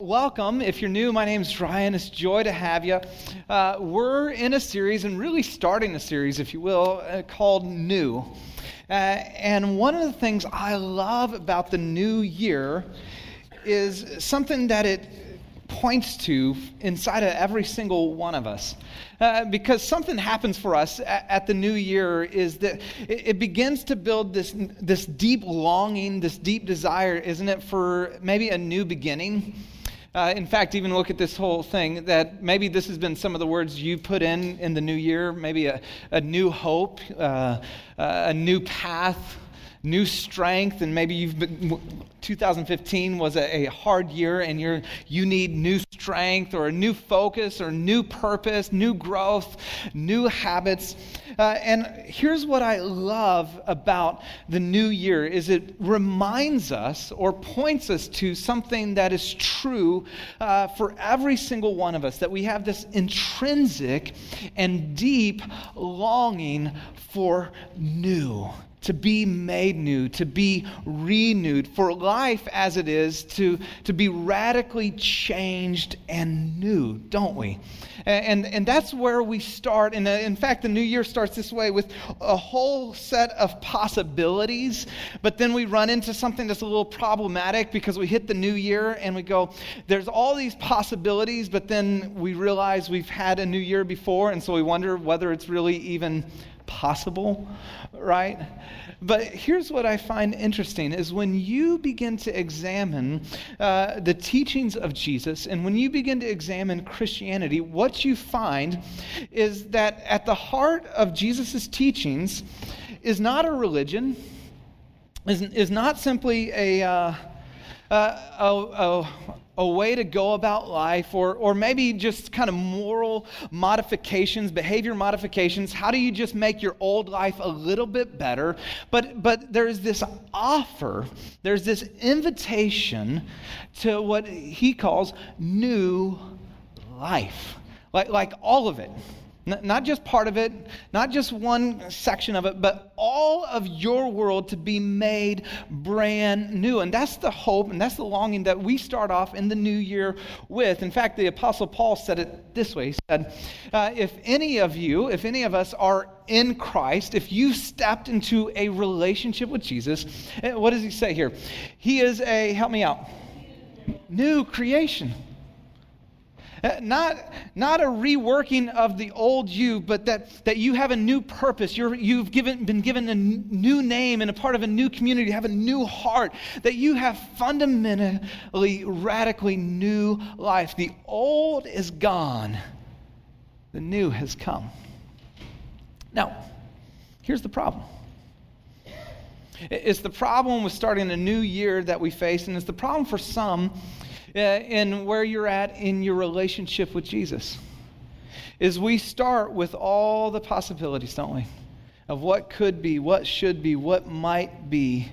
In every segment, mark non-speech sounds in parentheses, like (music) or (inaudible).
Welcome. If you're new, my name's Ryan. It's joy to have you. Uh, we're in a series, and really starting a series, if you will, uh, called New. Uh, and one of the things I love about the new year is something that it points to inside of every single one of us. Uh, because something happens for us at, at, the new year is that it, it, begins to build this, this deep longing, this deep desire, isn't it, for maybe a new beginning? Uh, in fact, even look at this whole thing that maybe this has been some of the words you put in in the new year, maybe a, a new hope, uh, a new path, new strength, and maybe you've been 2015 was a, a, hard year and you're, you need new strength or a new focus or new purpose, new growth, new habits. Uh, and here's what I love about the new year is it reminds us or points us to something that is true uh, for every single one of us, that we have this intrinsic and deep longing for new to be made new, to be renewed, for life as it is to, to be radically changed and new, don't we? And, and, that's where we start. And uh, in fact, the new year starts this way with a whole set of possibilities, but then we run into something that's a little problematic because we hit the new year and we go, there's all these possibilities, but then we realize we've had a new year before, and so we wonder whether it's really even possible, right? But here's what I find interesting is when you begin to examine uh, the teachings of Jesus and when you begin to examine Christianity, what you find is that at the heart of Jesus' teachings is not a religion, is, is not simply a, uh, uh, a, a a way to go about life, or, or maybe just kind of moral modifications, behavior modifications. How do you just make your old life a little bit better? But, but there's this offer, there's this invitation to what he calls new life, like, like all of it. Not just part of it, not just one section of it, but all of your world to be made brand new. And that's the hope and that's the longing that we start off in the new year with. In fact, the Apostle Paul said it this way He said, uh, If any of you, if any of us are in Christ, if you stepped into a relationship with Jesus, eh, what does he say here? He is a, help me out, new creation. Uh, not, not a reworking of the old you, but that, that you have a new purpose. You're, you've given, been given a new name and a part of a new community, you have a new heart, that you have fundamentally, radically new life. The old is gone, the new has come. Now, here's the problem. It's the problem with starting a new year that we face, and it's the problem for some uh, in where you're at in your relationship with Jesus. Is we start with all the possibilities, don't we? Of what could be, what should be, what might be.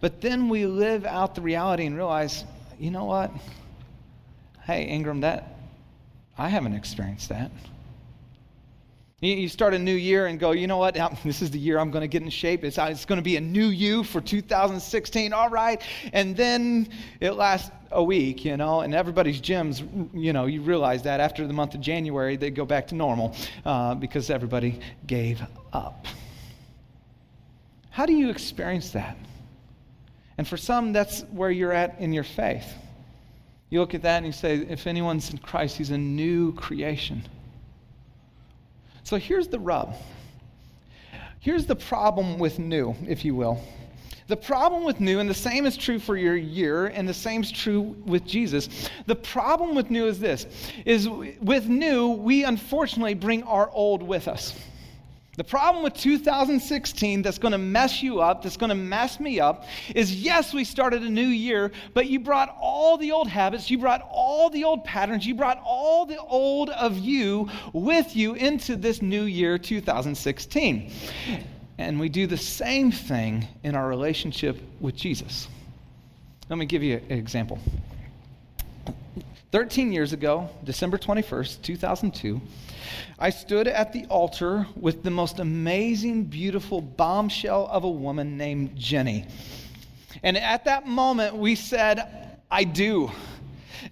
But then we live out the reality and realize, you know what? Hey, Ingram, that I haven't experienced that. You start a new year and go, you know what? (laughs) This is the year I'm going to get in shape. It's, it's going to be a new you for 2016. All right. And then it lasts a week, you know, and everybody's gyms, you know, you realize that after the month of January, they go back to normal uh, because everybody gave up. How do you experience that? And for some, that's where you're at in your faith. You look at that and you say, if anyone's in Christ, he's a new creation. So here's the rub. Here's the problem with new, if you will. The problem with new, and the same is true for your year, and the same is true with Jesus. The problem with new is this is with new, we unfortunately bring our old with us. The problem with 2016 that's going to mess you up, that's going to mess me up, is yes, we started a new year, but you brought all the old habits, you brought all the old patterns, you brought all the old of you with you into this new year, 2016. And we do the same thing in our relationship with Jesus. Let me give you an example. 13 years ago, December 21st, 2002, I stood at the altar with the most amazing, beautiful bombshell of a woman named Jenny. And at that moment, we said, I do.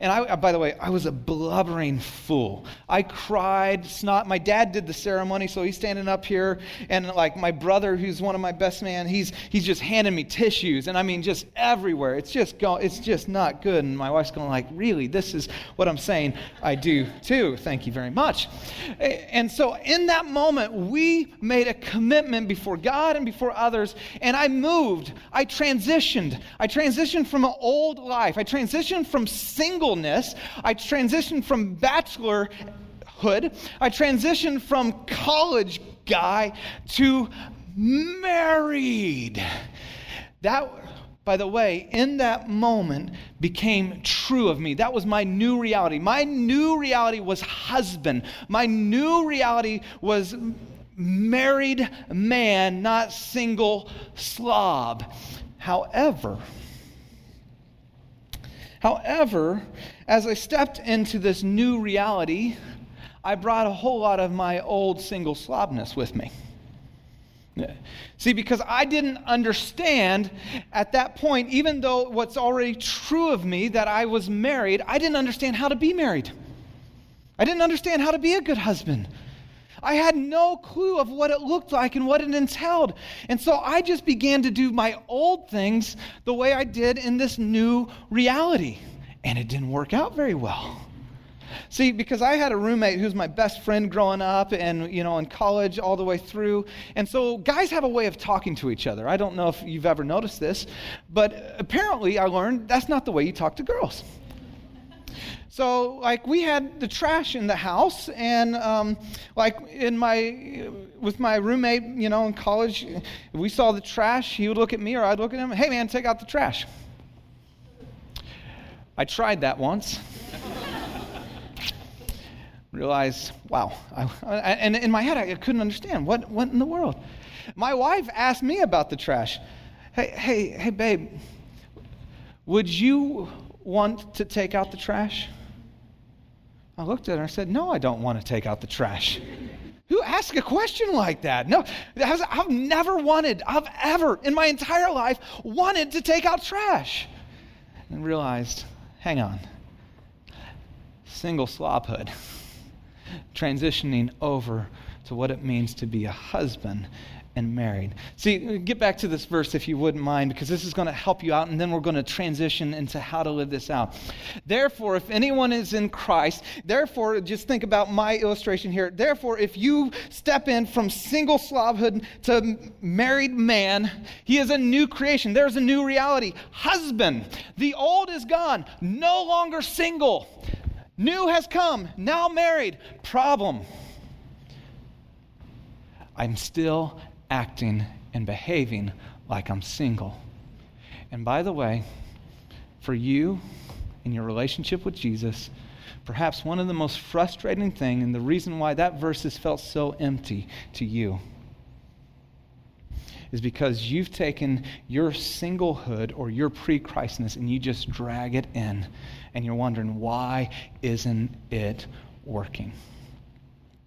And I, by the way, I was a blubbering fool. I cried, snot. My dad did the ceremony, so he's standing up here, and like my brother, who's one of my best man, he's he's just handing me tissues, and I mean just everywhere. It's just go, it's just not good. And my wife's going like, really, this is what I'm saying. I do too. Thank you very much. And so in that moment, we made a commitment before God and before others, and I moved. I transitioned. I transitioned from an old life. I transitioned from singleness. I transitioned from bachelorhood. I transitioned from college guy to married. That, by the way, in that moment became true of me. That was my new reality. My new reality was husband. My new reality was married man, not single slob. However, However, as I stepped into this new reality, I brought a whole lot of my old single slobness with me. See, because I didn't understand at that point, even though what's already true of me that I was married, I didn't understand how to be married. I didn't understand how to be a good husband. I had no clue of what it looked like and what it entailed. And so I just began to do my old things the way I did in this new reality. And it didn't work out very well. See, because I had a roommate who's my best friend growing up and, you know, in college all the way through. And so guys have a way of talking to each other. I don't know if you've ever noticed this, but apparently I learned that's not the way you talk to girls. So, like, we had the trash in the house, and um, like in my with my roommate, you know, in college, we saw the trash. He would look at me, or I'd look at him. Hey, man, take out the trash. I tried that once. (laughs) Realized, wow. I, I, and in my head, I couldn't understand what, what in the world. My wife asked me about the trash. Hey, hey, hey, babe, would you want to take out the trash? I looked at her and said, No, I don't want to take out the trash. Who asks a question like that? No, I've never wanted, I've ever in my entire life wanted to take out trash. And realized, hang on, single slobhood, (laughs) transitioning over to what it means to be a husband and married. See, get back to this verse if you wouldn't mind, because this is going to help you out, and then we're going to transition into how to live this out. Therefore, if anyone is in Christ, therefore, just think about my illustration here. Therefore, if you step in from single slobhood to married man, he is a new creation. There's a new reality. Husband, the old is gone, no longer single. New has come, now married. Problem. I'm still acting and behaving like I'm single. And by the way, for you in your relationship with Jesus, perhaps one of the most frustrating thing and the reason why that verse has felt so empty to you is because you've taken your singlehood or your pre-Christness and you just drag it in and you're wondering why isn't it working?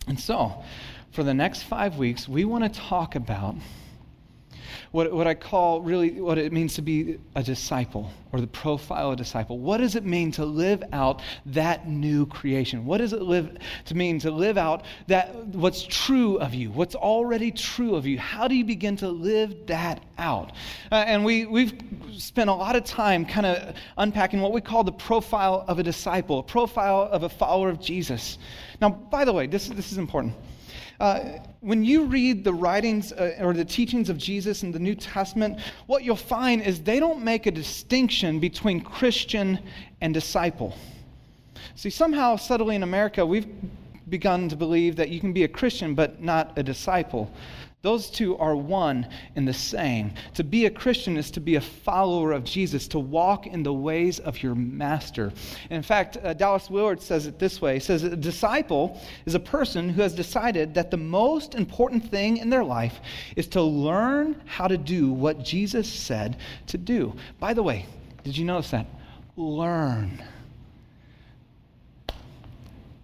And so, for the next five weeks, we want to talk about what, what I call really what it means to be a disciple or the profile of a disciple. What does it mean to live out that new creation? What does it live to mean to live out that what's true of you, what's already true of you? How do you begin to live that out? Uh, and we, we've spent a lot of time kind of unpacking what we call the profile of a disciple, a profile of a follower of Jesus. Now, by the way, this, this is important. Uh, when you read the writings uh, or the teachings of Jesus in the New Testament, what you'll find is they don't make a distinction between Christian and disciple. See, somehow, subtly in America, we've begun to believe that you can be a Christian but not a disciple. Those two are one and the same. To be a Christian is to be a follower of Jesus, to walk in the ways of your master. And in fact, uh, Dallas Willard says it this way He says, A disciple is a person who has decided that the most important thing in their life is to learn how to do what Jesus said to do. By the way, did you notice that? Learn.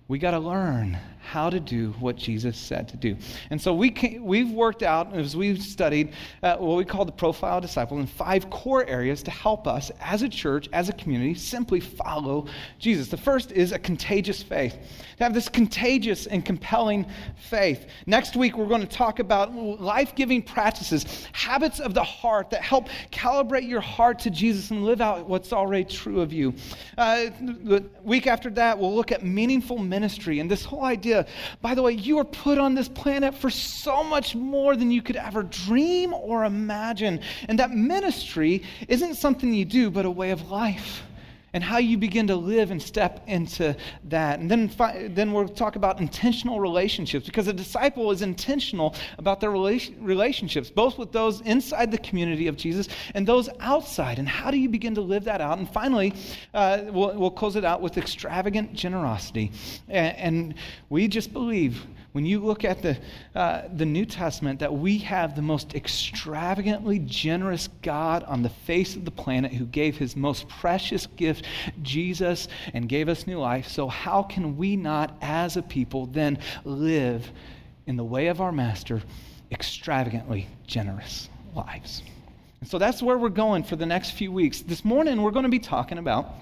We got to learn how to do what Jesus said to do. And so we we've worked out, as we've studied, uh, what we call the profile disciple in five core areas to help us as a church, as a community, simply follow Jesus. The first is a contagious faith. To have this contagious and compelling faith. Next week, we're going to talk about life giving practices, habits of the heart that help calibrate your heart to Jesus and live out what's already true of you. Uh, the week after that, we'll look at meaningful ministry and this whole idea by the way, you are put on this planet for so much more than you could ever dream or imagine. And that ministry isn't something you do, but a way of life and how you begin to live and step into that. And then, fi- then we'll talk about intentional relationships because a disciple is intentional about their rela- relationships, both with those inside the community of Jesus and those outside. And how do you begin to live that out? And finally, uh, we'll, we'll close it out with extravagant generosity. And, and we just believe when you look at the, uh, the New Testament, that we have the most extravagantly generous God on the face of the planet who gave his most precious gift, Jesus, and gave us new life. So, how can we not, as a people, then live in the way of our Master, extravagantly generous lives? And so that's where we're going for the next few weeks. This morning, we're going to be talking about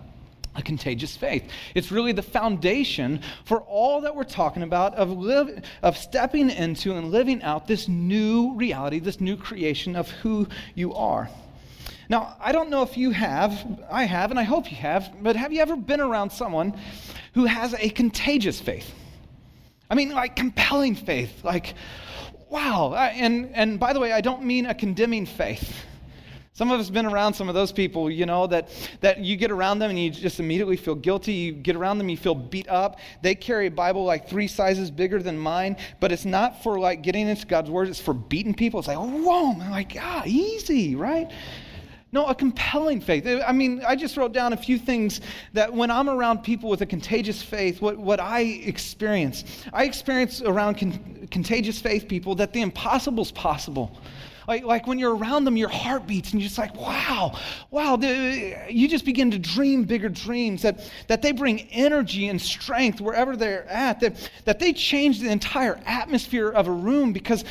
a contagious faith. It's really the foundation for all that we're talking about of, live, of stepping into and living out this new reality, this new creation of who you are. Now, I don't know if you have, I have, and I hope you have, but have you ever been around someone who has a contagious faith? I mean, like compelling faith, like, wow. And, and by the way, I don't mean a condemning faith. Some of us have been around some of those people, you know, that, that you get around them and you just immediately feel guilty. You get around them, you feel beat up. They carry a Bible like three sizes bigger than mine, but it's not for like getting into God's word, it's for beating people. It's like, oh, whoa, I'm like, ah, easy, right? No, a compelling faith. I mean, I just wrote down a few things that when I'm around people with a contagious faith, what, what I experience. I experience around con- contagious faith people that the impossible is possible. Like, like when you're around them, your heart beats and you're just like, wow, wow. You just begin to dream bigger dreams that, that they bring energy and strength wherever they're at, that, that they change the entire atmosphere of a room because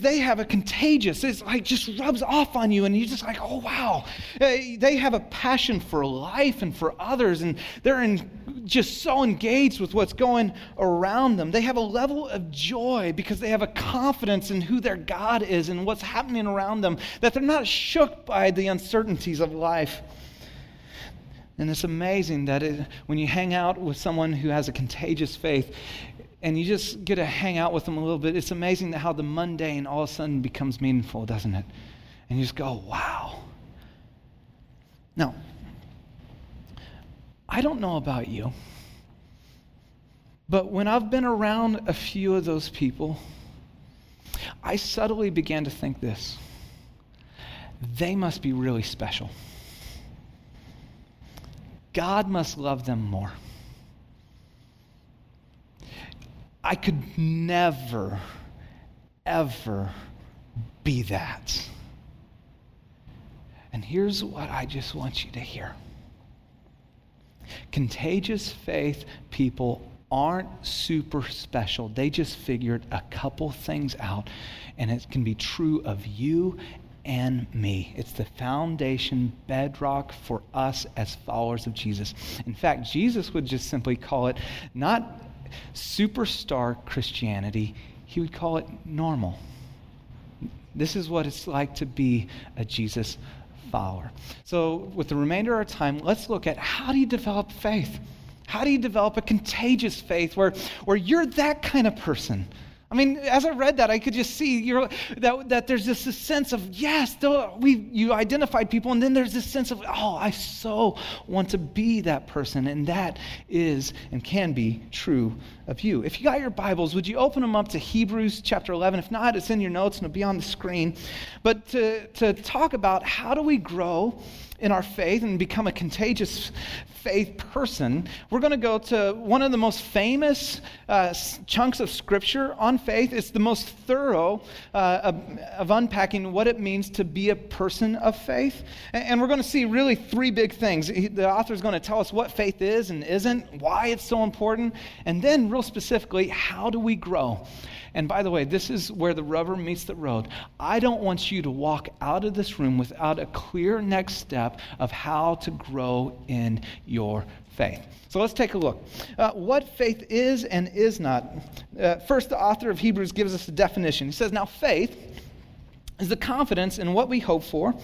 they have a contagious, it's like just rubs off on you and you're just like, oh, wow. Uh, they have a passion for life and for others and they're in, just so engaged with what's going around them. They have a level of joy because they have a confidence in who their God is and what's happening happening around them, that they're not shook by the uncertainties of life. And it's amazing that it, when you hang out with someone who has a contagious faith, and you just get to hang out with them a little bit, it's amazing how the mundane all of a sudden becomes meaningful, doesn't it? And you just go, wow. Now, I don't know about you, but when I've been around a few of those people, I subtly began to think this they must be really special. God must love them more. I could never, ever be that. And here's what I just want you to hear contagious faith people aren't super special. They just figured a couple things out, and it can be true of you and me. It's the foundation, bedrock for us as followers of Jesus. In fact, Jesus would just simply call it not superstar Christianity, he would call it normal. This is what it's like to be a Jesus follower. So, with the remainder of our time, let's look at how do you develop faith? How do you develop a contagious faith where, where you're that kind of person? I mean, as I read that, I could just see that, that there's this, this sense of, yes, we, you identified people, and then there's this sense of, oh, I so want to be that person. And that is and can be true of you. If you got your Bibles, would you open them up to Hebrews chapter 11? If not, it's in your notes and it'll be on the screen. But to, to talk about how do we grow in our faith and become a contagious faith person, we're going to go to one of the most famous uh, chunks of scripture on faith. It's the most thorough uh, of, of, unpacking what it means to be a person of faith. And, and we're going to see really three big things. He, the author is going to tell us what faith is and isn't, why it's so important, and then, real specifically, how do we grow? And by the way, this is where the rubber meets the road. I don't want you to walk out of this room without a clear next step of how to grow in your faith. So let's take a look. Uh, what faith is and is not. Uh, first, the author of Hebrews gives us a definition. He says, Now, faith is the confidence in what we hope for,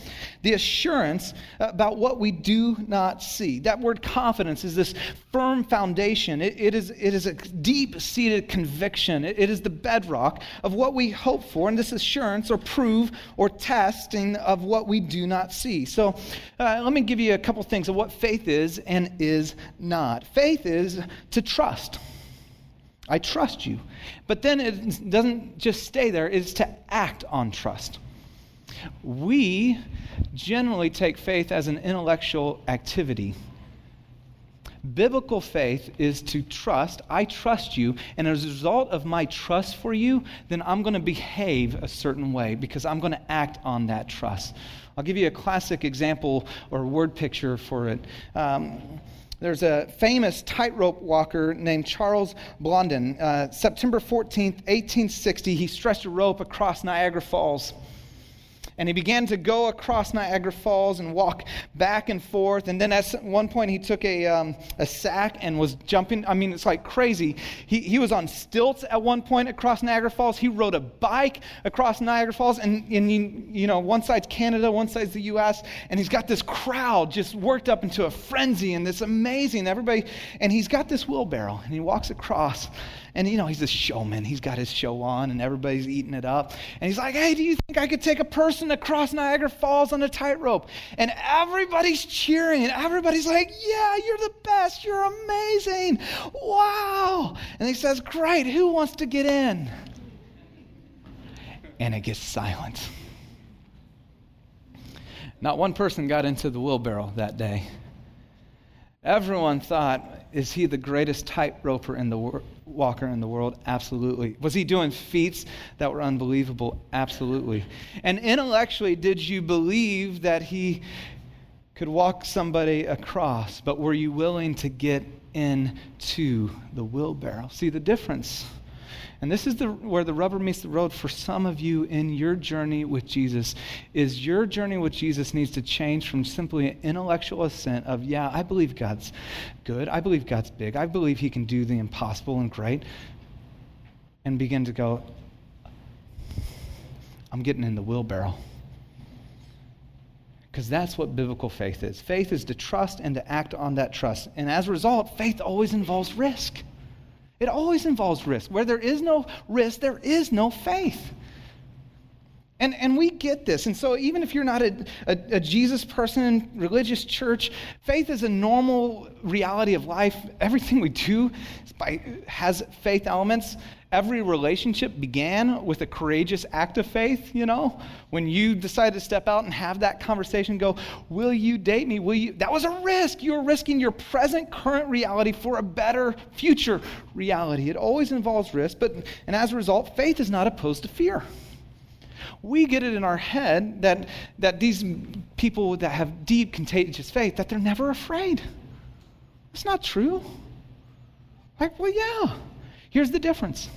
the assurance about what we do not see. That word confidence is this firm foundation. it, it is, it is a deep seated conviction. It, it is the bedrock of what we hope for, and this assurance or prove or testing of what we do not see. So uh, let me give you a couple things of what faith is and is not. Faith is to trust. I trust you. But then it doesn't just stay there, it's to act on trust. We generally take faith as an intellectual activity. Biblical faith is to trust. I trust you, and as a result of my trust for you, then I'm going to behave a certain way because I'm going to act on that trust. I'll give you a classic example or word picture for it. Um, there's a famous tightrope walker named Charles Blondin. Uh, September 14th, 1860, he stretched a rope across Niagara Falls and he began to go across Niagara Falls and walk back and forth. And then at one point, he took a, um, a sack and was jumping. I mean, it's like crazy. He, he was on stilts at one point across Niagara Falls. He rode a bike across Niagara Falls. And, and you, you know, one side's Canada, one side's the U.S. And he's got this crowd just worked up into a frenzy and this amazing. Everybody, and he's got this wheelbarrow and he walks across. And, you know, he's a showman. He's got his show on and everybody's eating it up. And he's like, hey, do you think I could take a person across Niagara Falls on a tightrope? And everybody's cheering and everybody's like, yeah, you're the best. You're amazing. Wow. And he says, great. Who wants to get in? And it gets silent. Not one person got into the wheelbarrow that day. Everyone thought, is he the greatest tightroper in the world? Walker in the world? Absolutely. Was he doing feats that were unbelievable? Absolutely. And intellectually, did you believe that he could walk somebody across, but were you willing to get into the wheelbarrow? See the difference? And this is the, where the rubber meets the road for some of you in your journey with Jesus. Is your journey with Jesus needs to change from simply an intellectual assent of, yeah, I believe God's good. I believe God's big. I believe he can do the impossible and great. And begin to go, I'm getting in the wheelbarrow. Because that's what biblical faith is. Faith is to trust and to act on that trust. And as a result, faith always involves risk. It always involves risk. Where there is no risk, there is no faith. And, and we get this. And so, even if you're not a, a, a, Jesus person, religious church, faith is a normal reality of life. Everything we do by, has faith elements. Every relationship began with a courageous act of faith, you know? When you decided to step out and have that conversation, go, Will you date me? Will you? That was a risk. You were risking your present, current reality for a better future reality. It always involves risk, but, and as a result, faith is not opposed to fear we get it in our head that, that these people that have deep, contagious faith, that they're never afraid. It's not true. Like, well, yeah. Here's the difference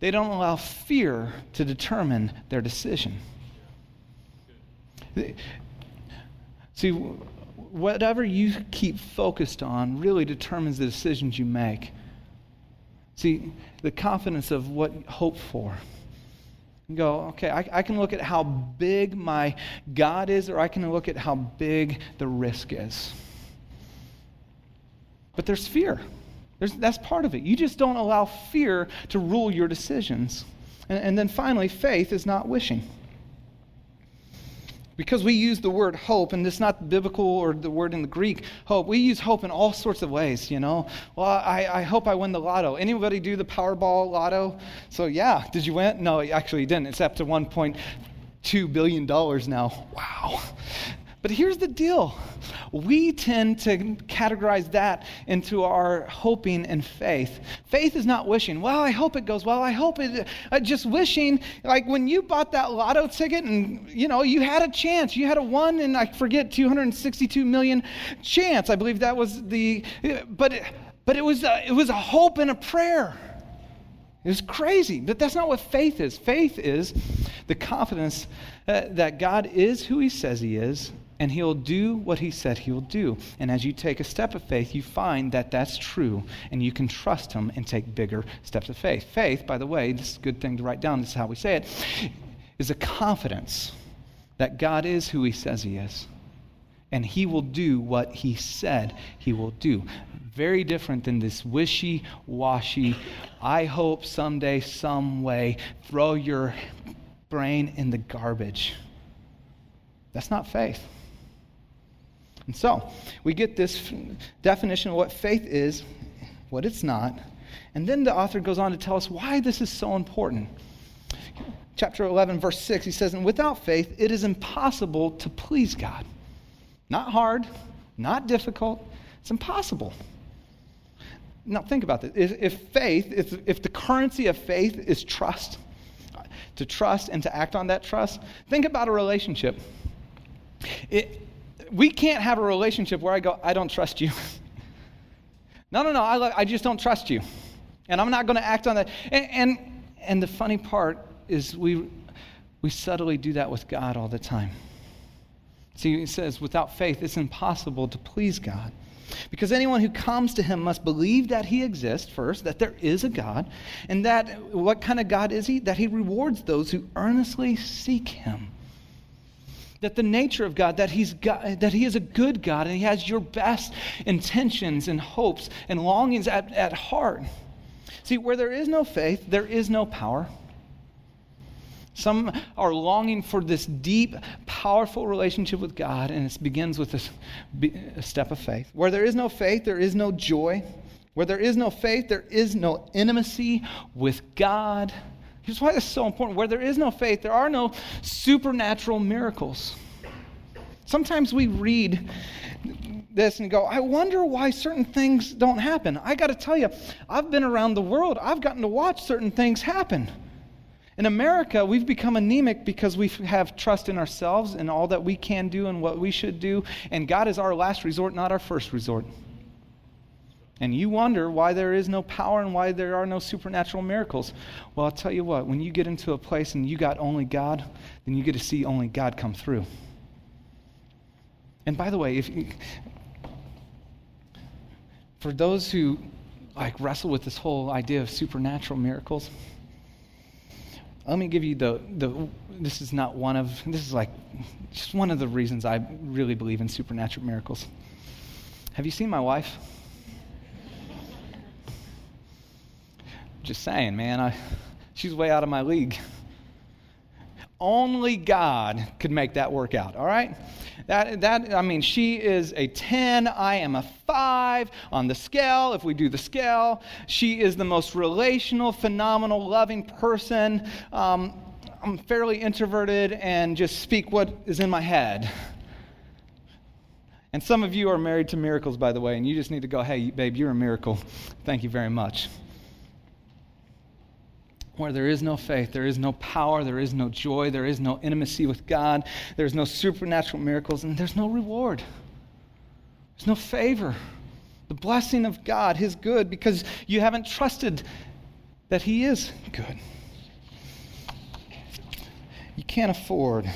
they don't allow fear to determine their decision. See, whatever you keep focused on really determines the decisions you make. See, the confidence of what you hope for go, okay, I, I, can look at how big my God is, or I can look at how big the risk is. But there's fear. There's, that's part of it. You just don't allow fear to rule your decisions. And, and then finally, faith is not wishing because we use the word hope, and it's not biblical or the word in the Greek, hope, we use hope in all sorts of ways, you know. Well, I, I hope I win the lotto. Anybody do the Powerball lotto? So, yeah, did you win? No, actually, you didn't. It's up to $1.2 billion now. Wow. But here's the deal we tend to categorize that into our hoping and faith. Faith is not wishing, well, I hope it goes well. I hope it, uh, just wishing. Like when you bought that lotto ticket and, you know, you had a chance. You had a one and I forget, 262 million chance. I believe that was the, but, but it was, a, it was a hope and a prayer. It was crazy, but that's not what faith is. Faith is the confidence uh, that God is who He says He is, and He'll do what He said He will do. And as you take a step of faith, you find that that's true, and you can trust Him and take bigger steps of faith. Faith, by the way, this is a good thing to write down, this is how we say it, is a confidence that God is who He says He is, and He will do what He said He will do very different than this wishy washy, I hope someday, some way, throw your brain in the garbage. That's not faith. And so, we get this definition of what faith is, what it's not, and then the author goes on to tell us why this is so important. Chapter 11, verse 6, he says, And without faith, it is impossible to please God. Not hard, not difficult, it's impossible. Now, think about this. If, if faith, if, if the currency of faith is trust, to trust and to act on that trust, think about a relationship. It, we can't have a relationship where I go, I don't trust you. (laughs) no, no, no, I, I just don't trust you. And I'm not going to act on that. And, and, and the funny part is we, we subtly do that with God all the time. See, he says, without faith, it's impossible to please God. Because anyone who comes to him must believe that he exists first, that there is a God, and that what kind of God is he? That he rewards those who earnestly seek him. That the nature of God, that, he's God, that he is a good God and he has your best intentions and hopes and longings at, at heart. See, where there is no faith, there is no power. Some are longing for this deep, powerful relationship with God, and it begins with a, a step of faith. Where there is no faith, there is no joy. Where there is no faith, there is no intimacy with God. Here's why this is so important. Where there is no faith, there are no supernatural miracles. Sometimes we read this and go, I wonder why certain things don't happen. I got to tell you, I've been around the world, I've gotten to watch certain things happen. In America, we've become anemic because we have trust in ourselves and all that we can do and what we should do, and God is our last resort, not our first resort. And you wonder why there is no power and why there are no supernatural miracles. Well, I'll tell you what, when you get into a place and you got only God, then you get to see only God come through. And by the way, if you, for those who like wrestle with this whole idea of supernatural miracles, let me give you the, the this is not one of this is like just one of the reasons i really believe in supernatural miracles have you seen my wife just saying man I, she's way out of my league only God could make that work out, all right? That, that, I mean, she is a 10, I am a 5 on the scale, if we do the scale. She is the most relational, phenomenal, loving person. Um, I'm fairly introverted and just speak what is in my head. And some of you are married to miracles, by the way, and you just need to go, hey, babe, you're a miracle. Thank you very much where there is no faith, there is no power, there is no joy, there is no intimacy with God, there's no supernatural miracles, and there's no reward. There's no favor. The blessing of God, His good, because you haven't trusted that He is good. You can't afford,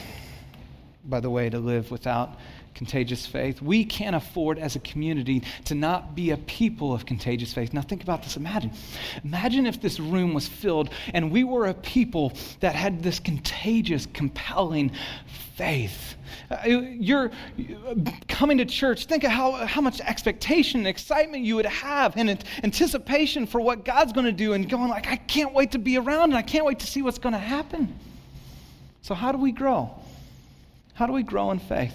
by the way, to live without contagious faith. We can't afford as a community to not be a people of contagious faith. Now, think about this. Imagine. Imagine if this room was filled and we were a people that had this contagious, compelling faith. Uh, you're coming to church, think of how, how much expectation and excitement you would have and anticipation for what God's going to do, and going like, I can't wait to be around and I can't wait to see what's going to happen. So, how do we grow? How do we grow in faith?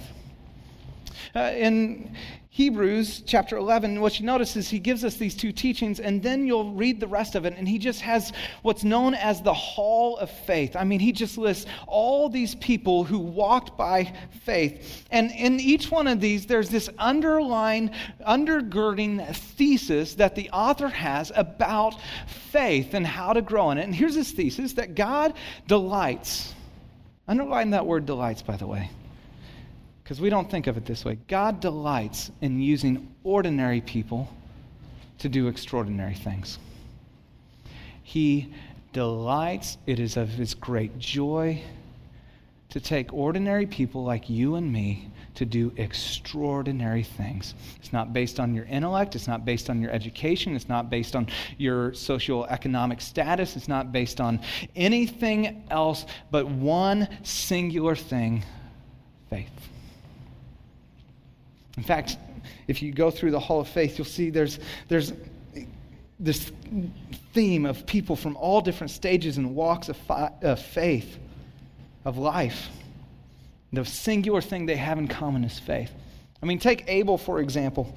Uh, in Hebrews chapter 11, what you notice is he gives us these two teachings, and then you'll read the rest of it, and he just has what's known as the hall of faith. I mean, he just lists all these people who walked by faith. And in each one of these, there's this underlying, undergirding thesis that the author has about faith and how to grow in it. And here's his thesis that God delights. Underline that word delights, by the way because we don't think of it this way. God delights in using ordinary people to do extraordinary things. He delights, it is of his great joy to take ordinary people like you and me to do extraordinary things. It's not based on your intellect, it's not based on your education, it's not based on your socioeconomic status, it's not based on anything else but one singular thing faith. In fact, if you go through the Hall of Faith, you'll see there's, there's this theme of people from all different stages and walks of, fi- of faith, of life. The singular thing they have in common is faith. I mean, take Abel, for example.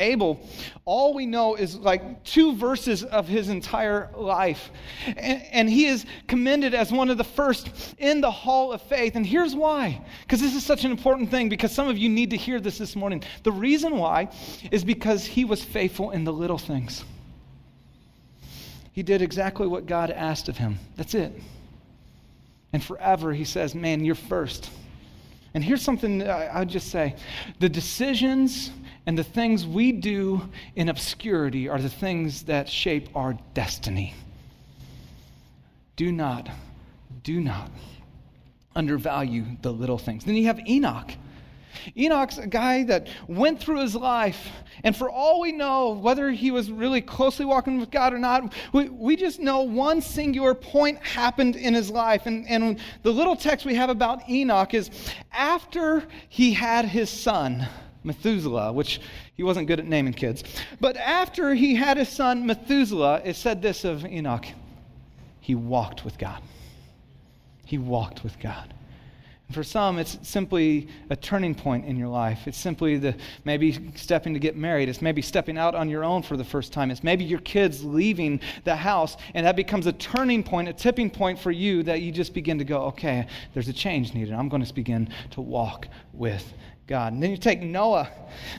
Abel, all we know is like two verses of his entire life. And, and, he is commended as one of the first in the hall of faith. And here's why. Because this is such an important thing, because some of you need to hear this this morning. The reason why is because he was faithful in the little things. He did exactly what God asked of him. That's it. And forever, he says, Man, you're first. And here's something I would just say the decisions and the things we do in obscurity are the things that shape our destiny. Do not, do not undervalue the little things. Then you have Enoch. Enoch's a guy that went through his life, and for all we know, whether he was really closely walking with God or not, we, we just know one singular point happened in his life. And, and the little text we have about Enoch is after he had his son, Methuselah, which he wasn't good at naming kids. But after he had his son Methuselah, it said this of Enoch he walked with God. He walked with God. And for some, it's simply a turning point in your life. It's simply the maybe stepping to get married. It's maybe stepping out on your own for the first time. It's maybe your kids leaving the house, and that becomes a turning point, a tipping point for you that you just begin to go, okay, there's a change needed. I'm going to begin to walk with God. And then you take Noah,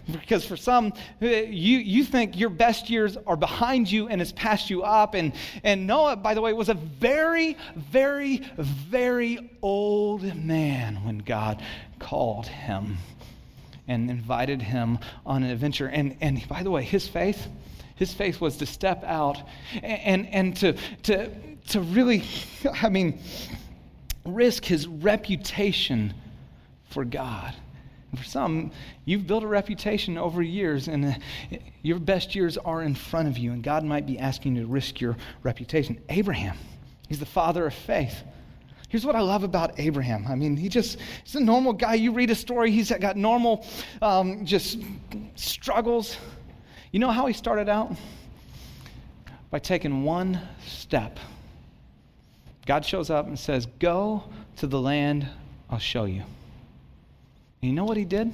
because for some, you, you think your best years are behind you and it's passed you up. And, and Noah, by the way, was a very, very, very old man when God called him and invited him on an adventure. And, and by the way, his faith, his faith was to step out and, and, and to, to, to really, (laughs) I mean, risk his reputation for God. For some, you've built a reputation over years, and your best years are in front of you, and God might be asking you to risk your reputation. Abraham, he's the father of faith. Here's what I love about Abraham. I mean, he just, he's a normal guy. You read a story, he's got normal, um, just struggles. You know how he started out? By taking one step. God shows up and says, Go to the land I'll show you. You know what he did?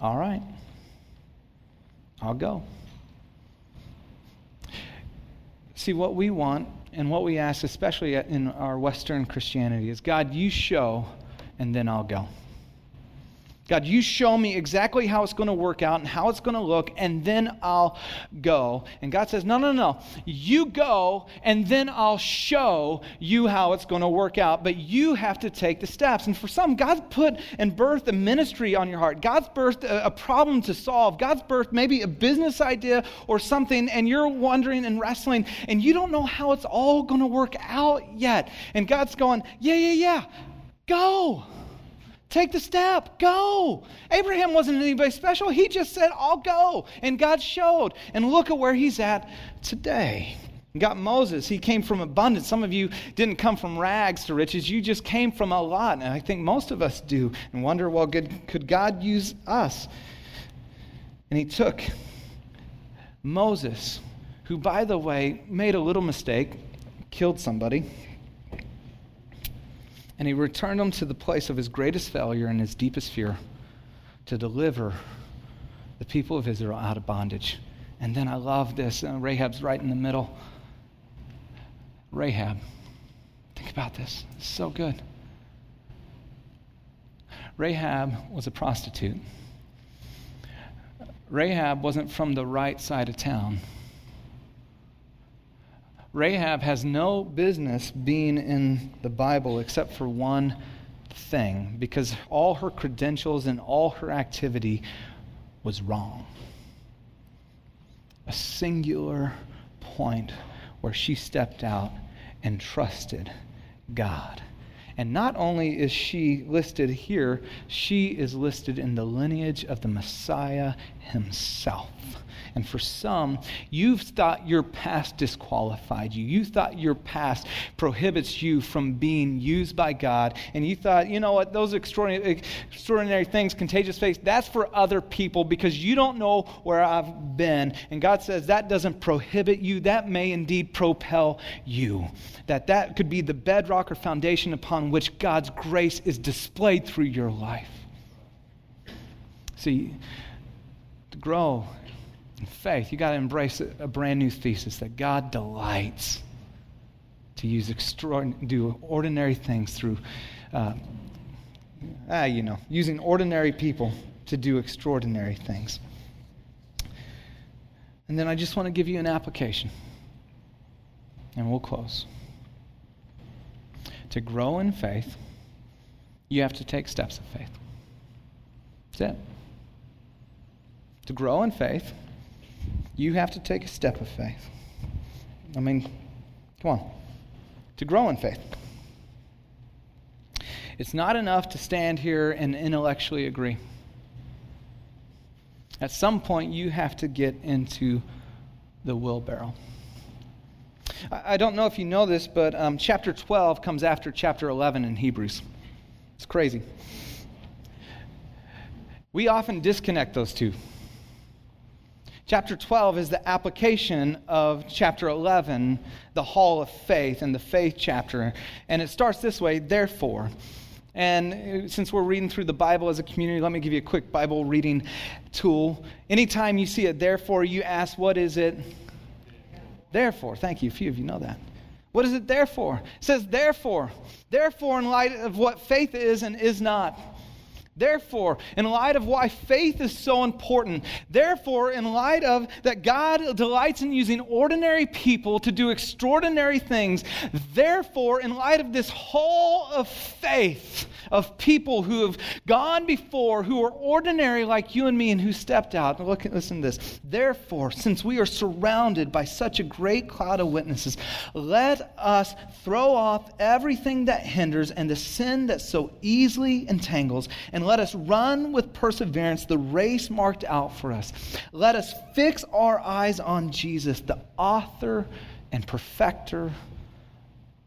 All right, I'll go. See, what we want and what we ask, especially in our Western Christianity, is God, you show, and then I'll go. God, you show me exactly how it's going to work out and how it's going to look, and then I'll go. And God says, No, no, no. You go, and then I'll show you how it's going to work out. But you have to take the steps. And for some, God's put and birthed a ministry on your heart. God's birthed a, a problem to solve. God's birthed maybe a business idea or something, and you're wondering and wrestling, and you don't know how it's all going to work out yet. And God's going, Yeah, yeah, yeah. Go. Take the step. Go. Abraham wasn't anybody special. He just said, I'll go. And God showed. And look at where he's at today. got Moses. He came from abundance. Some of you didn't come from rags to riches. You just came from a lot. And I think most of us do. And wonder, well, good, could God use us? And he took Moses, who, by the way, made a little mistake, killed somebody And he returned them to the place of his greatest failure and his deepest fear to deliver the people of Israel out of bondage. And then I love this. Uh, Rahab's right in the middle. Rahab. Think about this. It's so good. Rahab was a prostitute. Rahab wasn't from the right side of town. Rahab has no business being in the Bible except for one thing, because all her credentials and all her activity was wrong. A singular point where she stepped out and trusted God. And not only is she listed here, she is listed in the lineage of the Messiah himself. And for some, you've thought your past disqualified you. You thought your past prohibits you from being used by God. And you thought, you know what, those extraordinary, extraordinary things, contagious faith, that's for other people because you don't know where I've been. And God says that doesn't prohibit you. That may indeed propel you. That that could be the bedrock or foundation upon which God's grace is displayed through your life. See, to grow in faith, you got to embrace a, brand new thesis that God delights to use extraordinary, do ordinary things through, uh, ah, you know, using ordinary people to do extraordinary things. And then I just want to give you an application, and we'll close. To grow in faith, you have to take steps of faith. That's it. To grow in faith, you have to take a step of faith. I mean, come on. To grow in faith. It's not enough to stand here and intellectually agree. At some point, you have to get into the wheelbarrow. I don't know if you know this, but um, chapter 12 comes after chapter 11 in Hebrews. It's crazy. We often disconnect those two. Chapter 12 is the application of chapter 11, the hall of faith, and the faith chapter. And it starts this way therefore. And since we're reading through the Bible as a community, let me give you a quick Bible reading tool. Anytime you see a therefore, you ask, what is it? Therefore. Thank you. A few of you know that. What is it therefore? It says, therefore. Therefore, in light of what faith is and is not. Therefore, in light of why faith is so important, therefore, in light of that God delights in using ordinary people to do extraordinary things, therefore, in light of this hall of faith of people who have gone before, who are ordinary like you and me, and who stepped out, look, listen to this. Therefore, since we are surrounded by such a great cloud of witnesses, let us throw off everything that hinders and the sin that so easily entangles, and and let us run with perseverance the race marked out for us. Let us fix our eyes on Jesus, the author and perfecter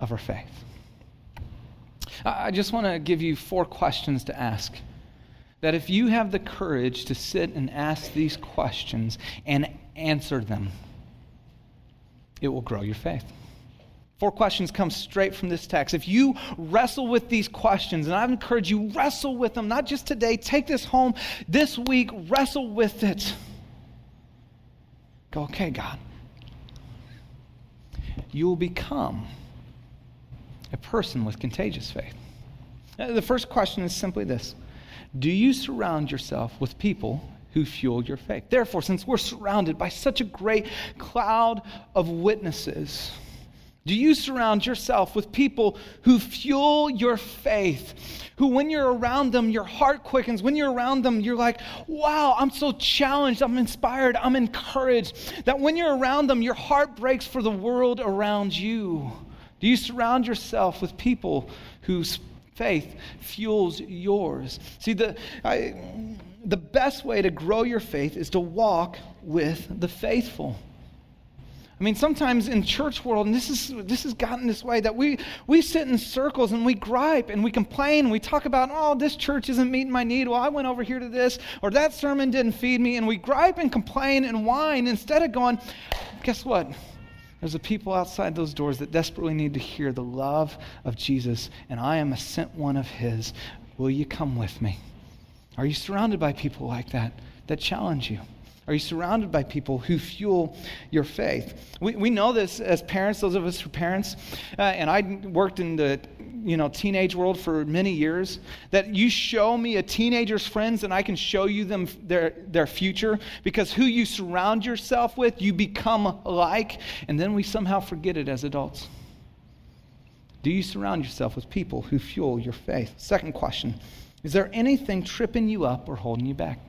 of our faith. I just want to give you four questions to ask. That if you have the courage to sit and ask these questions and answer them, it will grow your faith. Four questions come straight from this text. If you wrestle with these questions, and I encourage you, wrestle with them, not just today, take this home this week, wrestle with it. Go, okay, God. You will become a person with contagious faith. The first question is simply this Do you surround yourself with people who fuel your faith? Therefore, since we're surrounded by such a great cloud of witnesses, do you surround yourself with people who fuel your faith? Who, when you're around them, your heart quickens. When you're around them, you're like, wow, I'm so challenged. I'm inspired. I'm encouraged. That when you're around them, your heart breaks for the world around you. Do you surround yourself with people whose faith fuels yours? See, the, I, the best way to grow your faith is to walk with the faithful. I mean, sometimes in church world, and this is this has gotten this way that we we sit in circles and we gripe and we complain and we talk about, oh, this church isn't meeting my need. Well, I went over here to this, or that sermon didn't feed me, and we gripe and complain and whine instead of going, guess what? There's a people outside those doors that desperately need to hear the love of Jesus, and I am a sent one of His. Will you come with me? Are you surrounded by people like that that challenge you? Are you surrounded by people who fuel your faith? We, we know this as parents, those of us who are parents, uh, and I worked in the you know teenage world for many years that you show me a teenager's friends and i can show you them their, their future because who you surround yourself with you become like and then we somehow forget it as adults. Do you surround yourself with people who fuel your faith? Second question is there anything tripping you up or holding you back?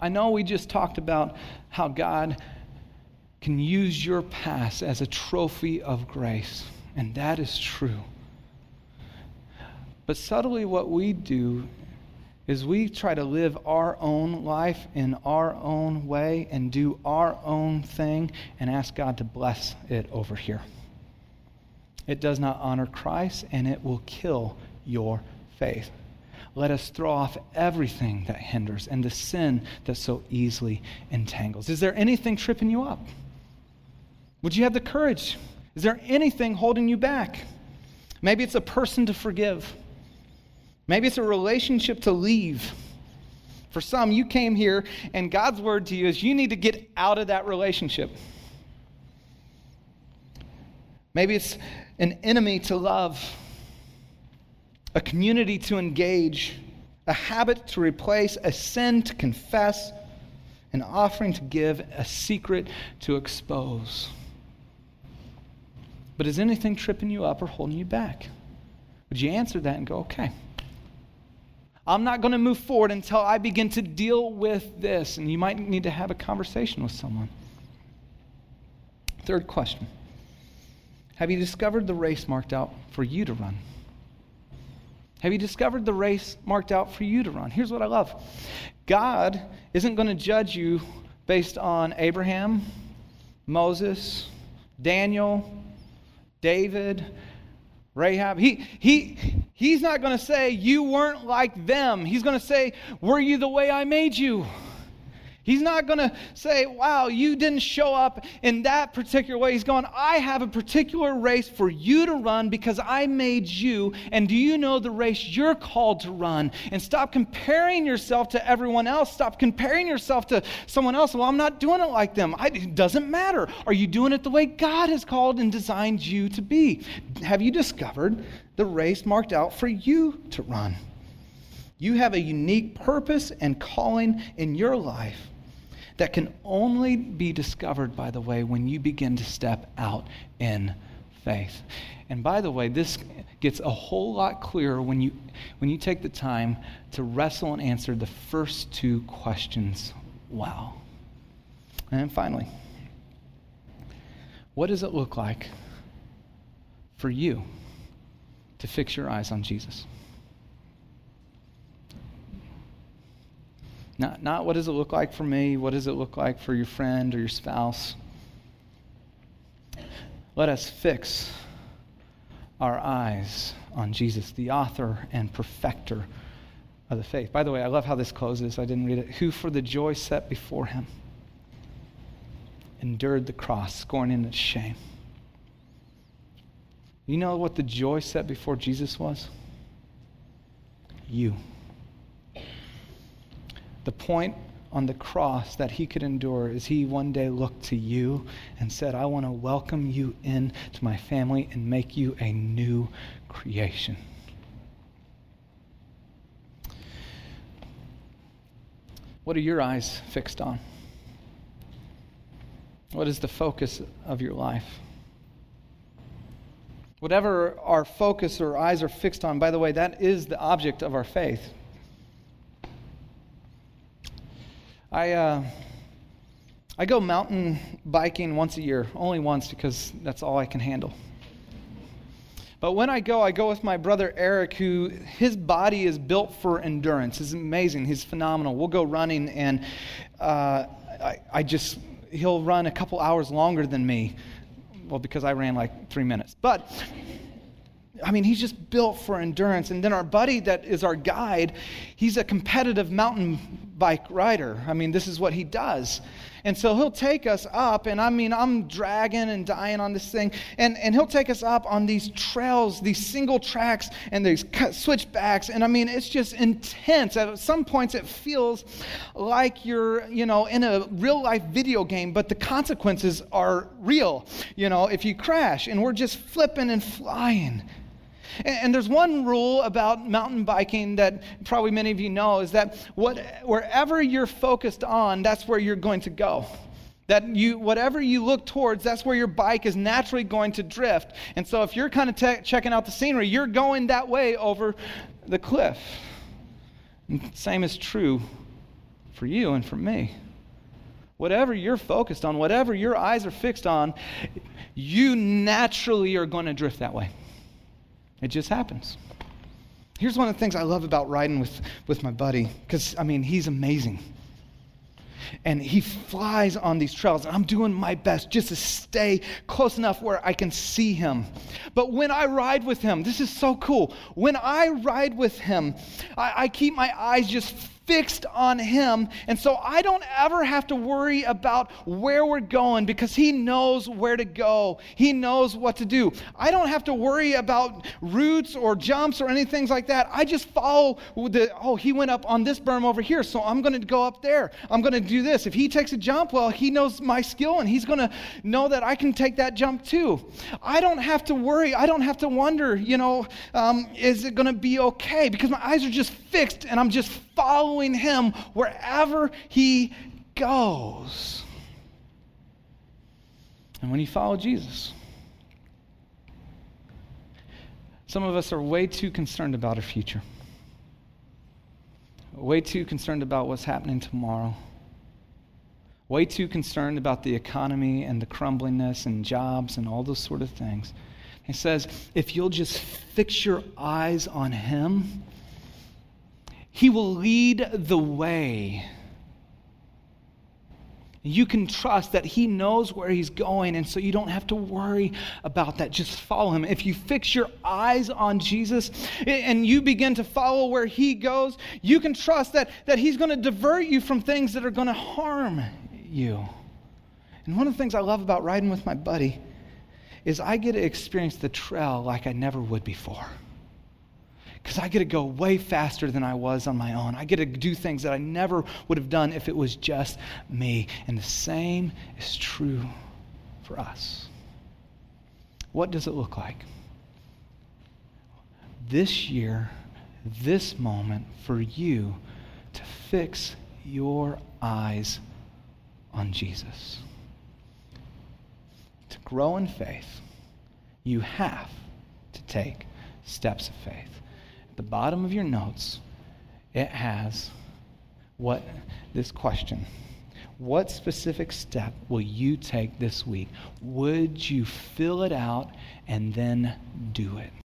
I know we just talked about how god can use your past as a trophy of grace and that is true. But subtly, what we do is we try to live our own life in our own way and do our own thing and ask God to bless it over here. It does not honor Christ and it will kill your faith. Let us throw off everything that hinders and the sin that so easily entangles. Is there anything tripping you up? Would you have the courage is there anything holding you back? Maybe it's a person to forgive. Maybe it's a relationship to leave. For some, you came here and God's word to you is you need to get out of that relationship. Maybe it's an enemy to love, a community to engage, a habit to replace, a sin to confess, an offering to give, a secret to expose. But is anything tripping you up or holding you back? Would you answer that and go, okay, I'm not going to move forward until I begin to deal with this? And you might need to have a conversation with someone. Third question Have you discovered the race marked out for you to run? Have you discovered the race marked out for you to run? Here's what I love God isn't going to judge you based on Abraham, Moses, Daniel, David, Rahab. He, he, he's not going to say, You weren't like them. He's going to say, Were you the way I made you? He's not going to say, wow, you didn't show up in that particular way. He's going, I have a particular race for you to run because I made you. And do you know the race you're called to run? And stop comparing yourself to everyone else. Stop comparing yourself to someone else. Well, I'm not doing it like them. I, it doesn't matter. Are you doing it the way God has called and designed you to be? Have you discovered the race marked out for you to run? You have a unique purpose and calling in your life that can only be discovered, by the way, when you begin to step out in faith. And by the way, this gets a whole lot clearer when you, when you take the time to wrestle and answer the first two questions well. And finally, what does it look like for you to fix your eyes on Jesus? Not, not what does it look like for me? What does it look like for your friend or your spouse? Let us fix our eyes on Jesus, the author and perfecter of the faith. By the way, I love how this closes. I didn't read it. Who, for the joy set before him, endured the cross, scorning its shame. You know what the joy set before Jesus was? You the point on the cross that he could endure is he one day looked to you and said, I want to welcome you in to my family and make you a new creation. What are your eyes fixed on? What is the focus of your life? Whatever our focus or eyes are fixed on, by the way, that is the object of our faith. I, uh, I go mountain biking once a year, only once because that's all I can handle. But when I go, I go with my brother Eric, who his body is built for endurance. He's amazing. He's phenomenal. We'll go running, and uh, I, I just, he'll run a couple hours longer than me. Well, because I ran like three minutes. But I mean, he's just built for endurance. And then our buddy that is our guide, he's a competitive mountain bike rider. I mean, this is what he does. And so he'll take us up, and I mean, I'm dragging and dying on this thing, and, and he'll take us up on these trails, these single tracks, and these switchbacks. And I mean, it's just intense. At some points, it feels like you're, you know, in a real life video game, but the consequences are real, you know, if you crash. And we're just flipping and flying. And, there's one rule about mountain biking that probably many of you know is that what, wherever you're focused on, that's where you're going to go. That you, whatever you look towards, that's where your bike is naturally going to drift. And so if you're kind of te- checking out the scenery, you're going that way over the cliff. And same is true for you and for me. Whatever you're focused on, whatever your eyes are fixed on, you naturally are going to drift that way. It just happens. Here's one of the things I love about riding with, with my buddy, because, I mean, he's amazing. And he flies on these trails, and I'm doing my best just to stay close enough where I can see him. But when I ride with him, this is so cool. When I ride with him, I, I keep my eyes just fixed on Him. And so I don't ever have to worry about where we're going because He knows where to go. He knows what to do. I don't have to worry about routes or jumps or anything like that. I just follow the, oh, He went up on this berm over here, so I'm going to go up there. I'm going to do this. If He takes a jump, well, He knows my skill and He's going to know that I can take that jump too. I don't have to worry. I don't have to wonder, you know, um, is it going to be okay? Because my eyes are just fixed and I'm just following him wherever he goes. And when you follow Jesus, some of us are way too concerned about our future, way too concerned about what's happening tomorrow, way too concerned about the economy and the crumblingness and jobs and all those sort of things. He says, if you'll just fix your eyes on Him, he will lead the way. You can trust that He knows where He's going, and so you don't have to worry about that. Just follow Him. If you fix your eyes on Jesus and you begin to follow where He goes, you can trust that, that He's going to divert you from things that are going to harm you. And one of the things I love about riding with my buddy is I get to experience the trail like I never would before because I get to go way faster than I was on my own. I get to do things that I never would have done if it was just me. And the same is true for us. What does it look like? This year, this moment, for you to fix your eyes on Jesus. To grow in faith, you have to take steps of faith the bottom of your notes, it has what this question. What specific step will you take this week? Would you fill it out and then do it?